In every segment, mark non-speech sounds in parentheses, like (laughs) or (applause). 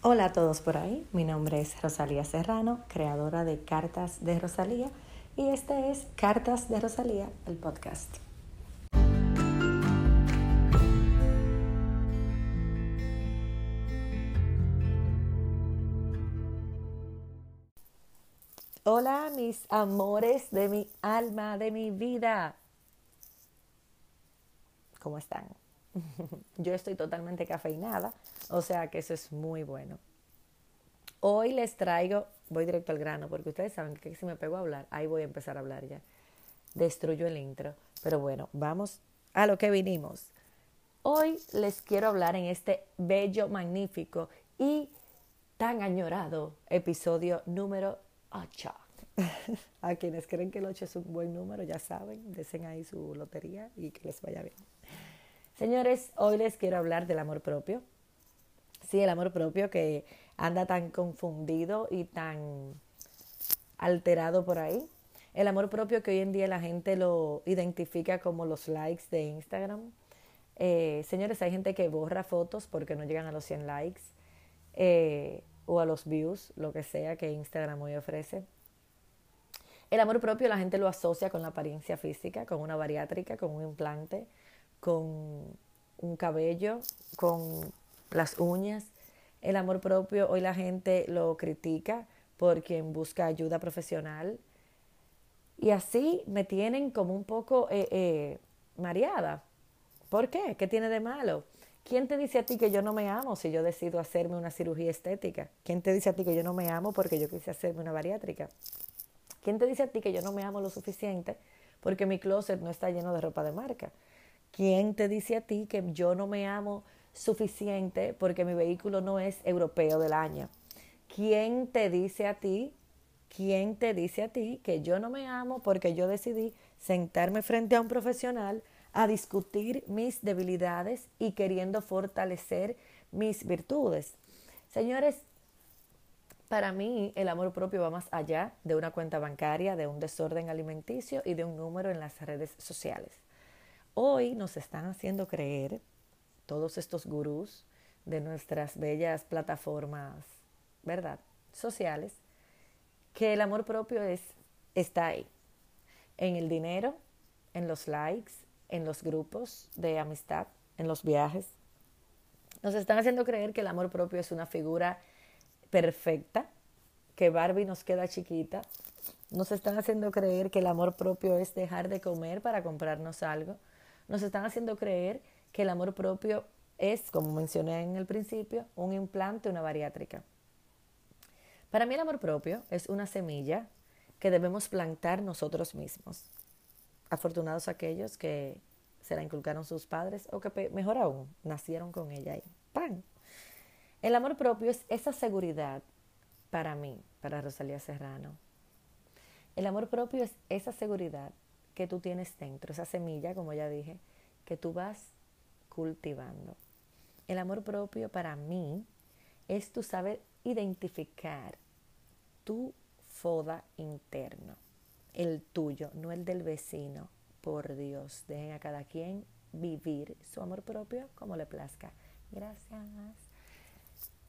Hola a todos por ahí, mi nombre es Rosalía Serrano, creadora de Cartas de Rosalía y este es Cartas de Rosalía, el podcast. Hola mis amores de mi alma, de mi vida. ¿Cómo están? (laughs) Yo estoy totalmente cafeinada, o sea que eso es muy bueno. Hoy les traigo, voy directo al grano, porque ustedes saben que si me pego a hablar, ahí voy a empezar a hablar ya. Destruyo el intro. Pero bueno, vamos a lo que vinimos. Hoy les quiero hablar en este bello, magnífico y tan añorado episodio número 8. (laughs) a quienes creen que el 8 es un buen número, ya saben, desen ahí su lotería y que les vaya bien. Señores, hoy les quiero hablar del amor propio. Sí, el amor propio que anda tan confundido y tan alterado por ahí. El amor propio que hoy en día la gente lo identifica como los likes de Instagram. Eh, señores, hay gente que borra fotos porque no llegan a los 100 likes eh, o a los views, lo que sea que Instagram hoy ofrece. El amor propio la gente lo asocia con la apariencia física, con una bariátrica, con un implante, con un cabello, con las uñas. El amor propio, hoy la gente lo critica por quien busca ayuda profesional. Y así me tienen como un poco eh, eh, mareada. ¿Por qué? ¿Qué tiene de malo? ¿Quién te dice a ti que yo no me amo si yo decido hacerme una cirugía estética? ¿Quién te dice a ti que yo no me amo porque yo quise hacerme una bariátrica? ¿Quién te dice a ti que yo no me amo lo suficiente porque mi closet no está lleno de ropa de marca? ¿Quién te dice a ti que yo no me amo suficiente porque mi vehículo no es europeo del año? ¿Quién te dice a ti? ¿Quién te dice a ti que yo no me amo porque yo decidí sentarme frente a un profesional a discutir mis debilidades y queriendo fortalecer mis virtudes? Señores, para mí el amor propio va más allá de una cuenta bancaria, de un desorden alimenticio y de un número en las redes sociales. Hoy nos están haciendo creer todos estos gurús de nuestras bellas plataformas, ¿verdad? Sociales, que el amor propio es, está ahí, en el dinero, en los likes, en los grupos de amistad, en los viajes. Nos están haciendo creer que el amor propio es una figura perfecta, que Barbie nos queda chiquita. Nos están haciendo creer que el amor propio es dejar de comer para comprarnos algo nos están haciendo creer que el amor propio es, como mencioné en el principio, un implante, una bariátrica. Para mí el amor propio es una semilla que debemos plantar nosotros mismos. Afortunados aquellos que se la inculcaron sus padres o que, mejor aún, nacieron con ella y ¡pam! El amor propio es esa seguridad para mí, para Rosalía Serrano. El amor propio es esa seguridad que tú tienes dentro, esa semilla, como ya dije, que tú vas cultivando. El amor propio para mí es tu saber identificar tu foda interno, el tuyo, no el del vecino. Por Dios, dejen a cada quien vivir su amor propio como le plazca. Gracias.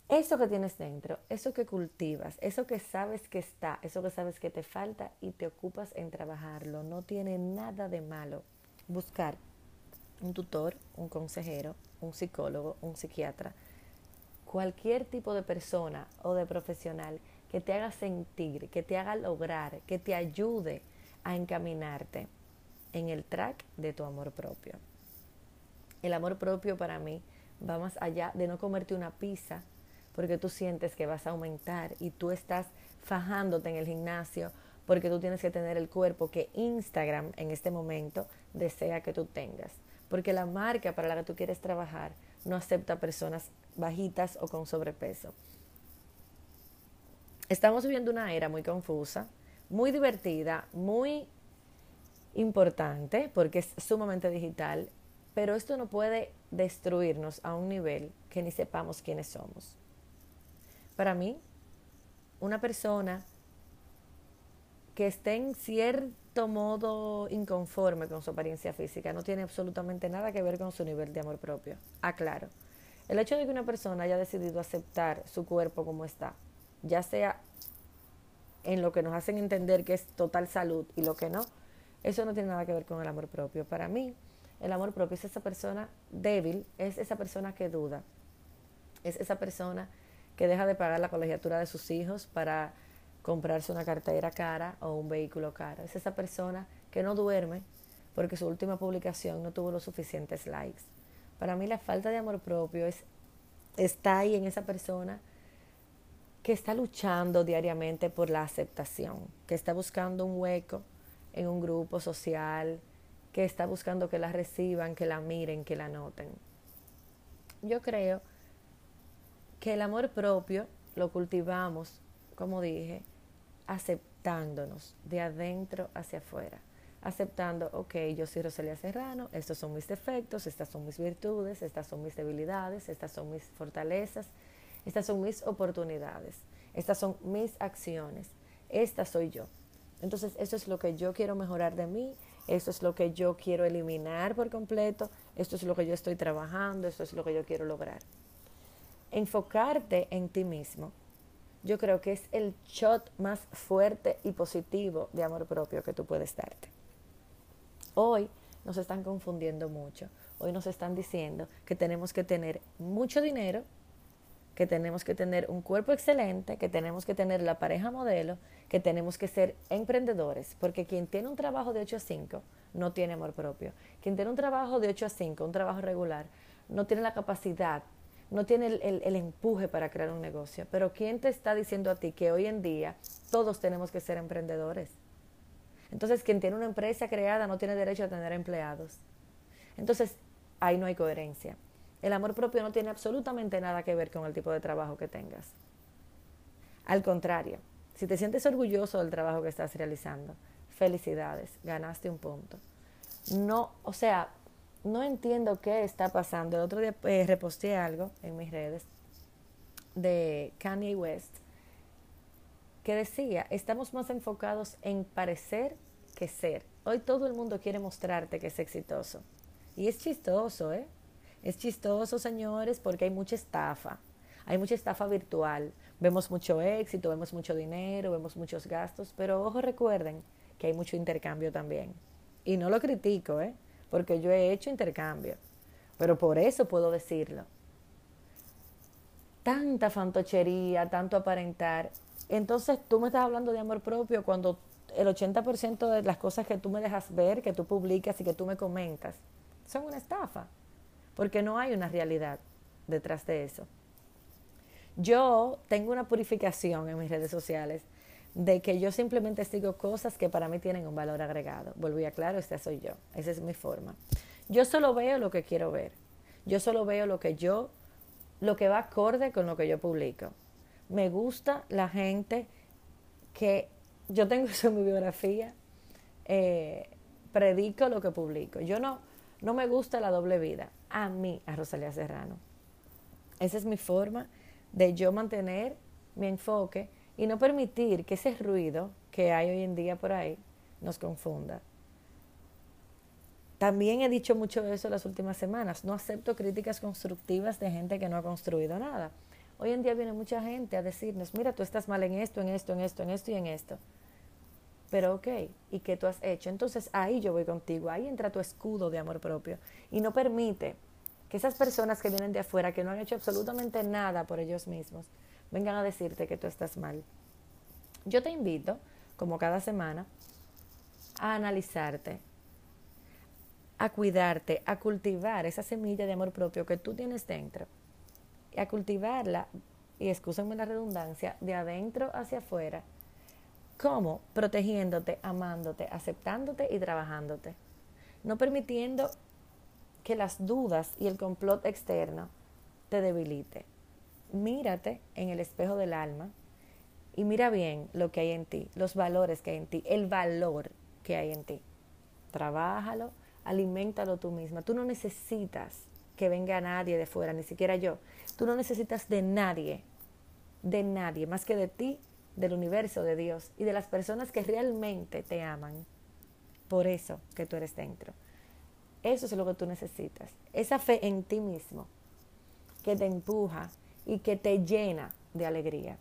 Eso que tienes dentro, eso que cultivas, eso que sabes que está, eso que sabes que te falta y te ocupas en trabajarlo, no tiene nada de malo buscar un tutor, un consejero, un psicólogo, un psiquiatra, cualquier tipo de persona o de profesional que te haga sentir, que te haga lograr, que te ayude a encaminarte en el track de tu amor propio. El amor propio para mí va más allá de no comerte una pizza porque tú sientes que vas a aumentar y tú estás fajándote en el gimnasio porque tú tienes que tener el cuerpo que Instagram en este momento desea que tú tengas. Porque la marca para la que tú quieres trabajar no acepta personas bajitas o con sobrepeso. Estamos viviendo una era muy confusa, muy divertida, muy importante porque es sumamente digital, pero esto no puede destruirnos a un nivel que ni sepamos quiénes somos. Para mí, una persona que esté en cierto modo inconforme con su apariencia física no tiene absolutamente nada que ver con su nivel de amor propio. Aclaro. El hecho de que una persona haya decidido aceptar su cuerpo como está, ya sea en lo que nos hacen entender que es total salud y lo que no, eso no tiene nada que ver con el amor propio. Para mí, el amor propio es esa persona débil, es esa persona que duda, es esa persona que deja de pagar la colegiatura de sus hijos para comprarse una cartera cara o un vehículo caro. Es esa persona que no duerme porque su última publicación no tuvo los suficientes likes. Para mí la falta de amor propio es está ahí en esa persona que está luchando diariamente por la aceptación, que está buscando un hueco en un grupo social, que está buscando que la reciban, que la miren, que la noten. Yo creo que el amor propio lo cultivamos, como dije, aceptándonos de adentro hacia afuera. Aceptando, ok, yo soy Rosalía Serrano, estos son mis defectos, estas son mis virtudes, estas son mis debilidades, estas son mis fortalezas, estas son mis oportunidades, estas son mis acciones, esta soy yo. Entonces, eso es lo que yo quiero mejorar de mí, eso es lo que yo quiero eliminar por completo, esto es lo que yo estoy trabajando, esto es lo que yo quiero lograr. Enfocarte en ti mismo, yo creo que es el shot más fuerte y positivo de amor propio que tú puedes darte. Hoy nos están confundiendo mucho. Hoy nos están diciendo que tenemos que tener mucho dinero, que tenemos que tener un cuerpo excelente, que tenemos que tener la pareja modelo, que tenemos que ser emprendedores, porque quien tiene un trabajo de 8 a 5 no tiene amor propio. Quien tiene un trabajo de 8 a 5, un trabajo regular, no tiene la capacidad, no tiene el, el, empuje para crear un negocio. Pero ¿quién te está diciendo a ti que hoy en día todos tenemos que ser emprendedores? Entonces, quien tiene una empresa creada no tiene derecho a tener empleados. Entonces, ahí no hay coherencia. El amor propio no tiene absolutamente nada que ver con el tipo de trabajo que tengas. Al contrario, si te sientes orgulloso del trabajo que estás realizando, felicidades, ganaste un punto. No, o sea, no entiendo qué está pasando. El otro día eh, reposté algo en mis redes de Kanye West que decía, estamos más enfocados en parecer que ser. Hoy todo el mundo quiere mostrarte que es exitoso. Y es chistoso, ¿eh? Es chistoso, señores, porque hay mucha estafa. Hay mucha estafa virtual. Vemos mucho éxito, vemos mucho dinero, vemos muchos gastos, pero ojo recuerden que hay mucho intercambio también. Y no lo critico, ¿eh? Porque yo he hecho intercambio, pero por eso puedo decirlo. Tanta fantochería, tanto aparentar. Entonces tú me estás hablando de amor propio cuando el 80% de las cosas que tú me dejas ver, que tú publicas y que tú me comentas, son una estafa, porque no hay una realidad detrás de eso. Yo tengo una purificación en mis redes sociales de que yo simplemente sigo cosas que para mí tienen un valor agregado. Volví a claro, esta soy yo, esa es mi forma. Yo solo veo lo que quiero ver. Yo solo veo lo que yo, lo que va acorde con lo que yo publico. Me gusta la gente que yo tengo (laughs) eso en mi biografía, eh, predico lo que publico. Yo no, no me gusta la doble vida. A mí, a Rosalía Serrano. Esa es mi forma de yo mantener mi enfoque y no permitir que ese ruido que hay hoy en día por ahí nos confunda. También he dicho mucho de eso las últimas semanas. No acepto críticas constructivas de gente que no ha construido nada. Hoy en día viene mucha gente a decirnos, mira, tú estás mal en esto, en esto, en esto, en esto y en esto. Pero ok, ¿y qué tú has hecho? Entonces ahí yo voy contigo, ahí entra tu escudo de amor propio. Y no permite que esas personas que vienen de afuera, que no han hecho absolutamente nada por ellos mismos, vengan a decirte que tú estás mal. Yo te invito, como cada semana, a analizarte, a cuidarte, a cultivar esa semilla de amor propio que tú tienes dentro, y a cultivarla, y excúsenme la redundancia, de adentro hacia afuera. ¿Cómo? Protegiéndote, amándote, aceptándote y trabajándote. No permitiendo que las dudas y el complot externo te debilite. Mírate en el espejo del alma y mira bien lo que hay en ti, los valores que hay en ti, el valor que hay en ti. Trabájalo, aliméntalo tú misma. Tú no necesitas que venga nadie de fuera, ni siquiera yo. Tú no necesitas de nadie, de nadie, más que de ti, del universo, de Dios y de las personas que realmente te aman. Por eso que tú eres dentro. Eso es lo que tú necesitas. Esa fe en ti mismo. que te empuja y que te llena de alegría.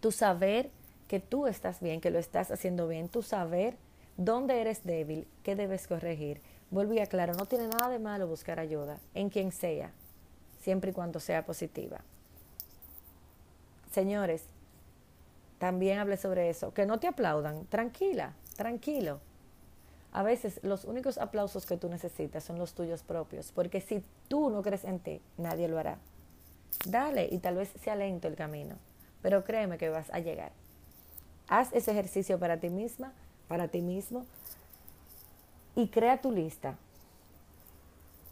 Tu saber que tú estás bien, que lo estás haciendo bien, tu saber dónde eres débil, qué debes corregir. Vuelvo y aclaro, no tiene nada de malo buscar ayuda en quien sea, siempre y cuando sea positiva. Señores, también hablé sobre eso, que no te aplaudan, tranquila, tranquilo. A veces los únicos aplausos que tú necesitas son los tuyos propios, porque si tú no crees en ti, nadie lo hará. Dale y tal vez sea lento el camino, pero créeme que vas a llegar. Haz ese ejercicio para ti misma, para ti mismo, y crea tu lista.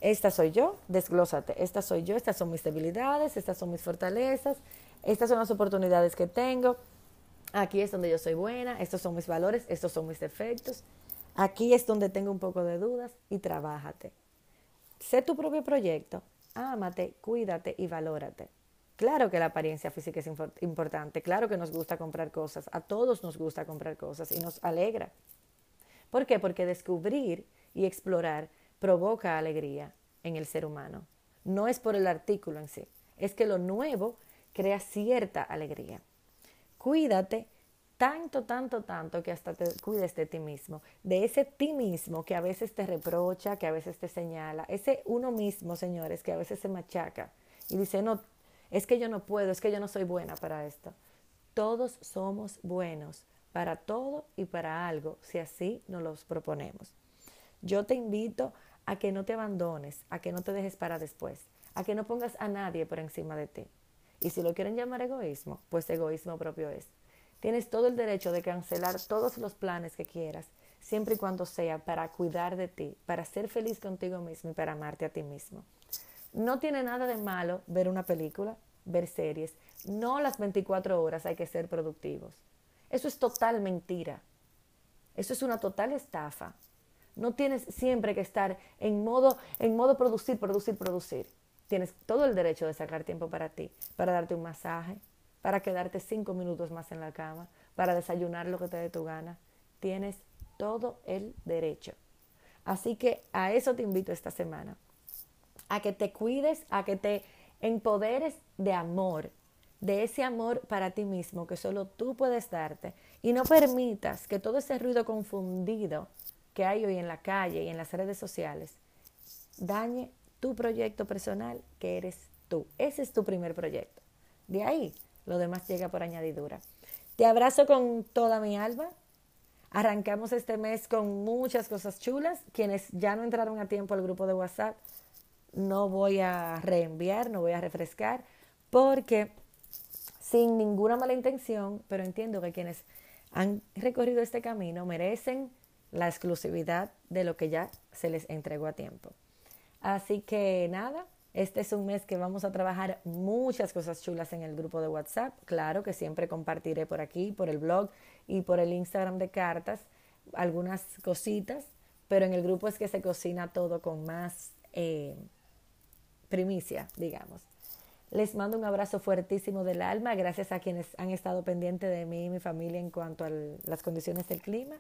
Esta soy yo, desglósate. Esta soy yo, estas son mis debilidades, estas son mis fortalezas, estas son las oportunidades que tengo. Aquí es donde yo soy buena, estos son mis valores, estos son mis defectos. Aquí es donde tengo un poco de dudas y trabájate. Sé tu propio proyecto, ámate, cuídate y valórate. Claro que la apariencia física es importante, claro que nos gusta comprar cosas, a todos nos gusta comprar cosas y nos alegra. ¿Por qué? Porque descubrir y explorar provoca alegría en el ser humano. No es por el artículo en sí, es que lo nuevo crea cierta alegría. Cuídate tanto, tanto, tanto que hasta te cuides de ti mismo, de ese ti mismo que a veces te reprocha, que a veces te señala, ese uno mismo, señores, que a veces se machaca y dice, no, es que yo no puedo, es que yo no soy buena para esto. Todos somos buenos para todo y para algo, si así nos los proponemos. Yo te invito a que no te abandones, a que no te dejes para después, a que no pongas a nadie por encima de ti. Y si lo quieren llamar egoísmo, pues egoísmo propio es. Tienes todo el derecho de cancelar todos los planes que quieras, siempre y cuando sea para cuidar de ti, para ser feliz contigo mismo y para amarte a ti mismo. No tiene nada de malo ver una película, ver series. No las 24 horas hay que ser productivos. Eso es total mentira. Eso es una total estafa. No tienes siempre que estar en modo, en modo producir, producir, producir. Tienes todo el derecho de sacar tiempo para ti, para darte un masaje, para quedarte cinco minutos más en la cama, para desayunar lo que te dé tu gana. Tienes todo el derecho. Así que a eso te invito esta semana. A que te cuides, a que te empoderes de amor, de ese amor para ti mismo que solo tú puedes darte. Y no permitas que todo ese ruido confundido que hay hoy en la calle y en las redes sociales dañe tu proyecto personal que eres tú. Ese es tu primer proyecto. De ahí lo demás llega por añadidura. Te abrazo con toda mi alma. Arrancamos este mes con muchas cosas chulas. Quienes ya no entraron a tiempo al grupo de WhatsApp, no voy a reenviar, no voy a refrescar, porque sin ninguna mala intención, pero entiendo que quienes han recorrido este camino merecen la exclusividad de lo que ya se les entregó a tiempo. Así que nada, este es un mes que vamos a trabajar muchas cosas chulas en el grupo de WhatsApp. Claro que siempre compartiré por aquí, por el blog y por el Instagram de cartas algunas cositas, pero en el grupo es que se cocina todo con más eh, primicia, digamos. Les mando un abrazo fuertísimo del alma, gracias a quienes han estado pendientes de mí y mi familia en cuanto a las condiciones del clima.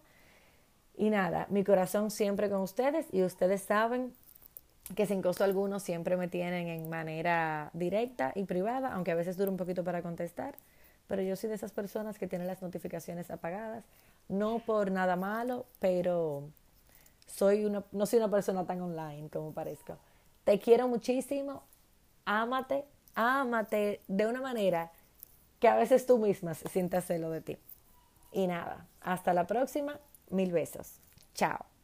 Y nada, mi corazón siempre con ustedes y ustedes saben que sin costo alguno siempre me tienen en manera directa y privada, aunque a veces dura un poquito para contestar, pero yo soy de esas personas que tienen las notificaciones apagadas, no por nada malo, pero soy una, no soy una persona tan online como parezco. Te quiero muchísimo, ámate, ámate de una manera que a veces tú misma sientas celo de ti. Y nada, hasta la próxima, mil besos. Chao.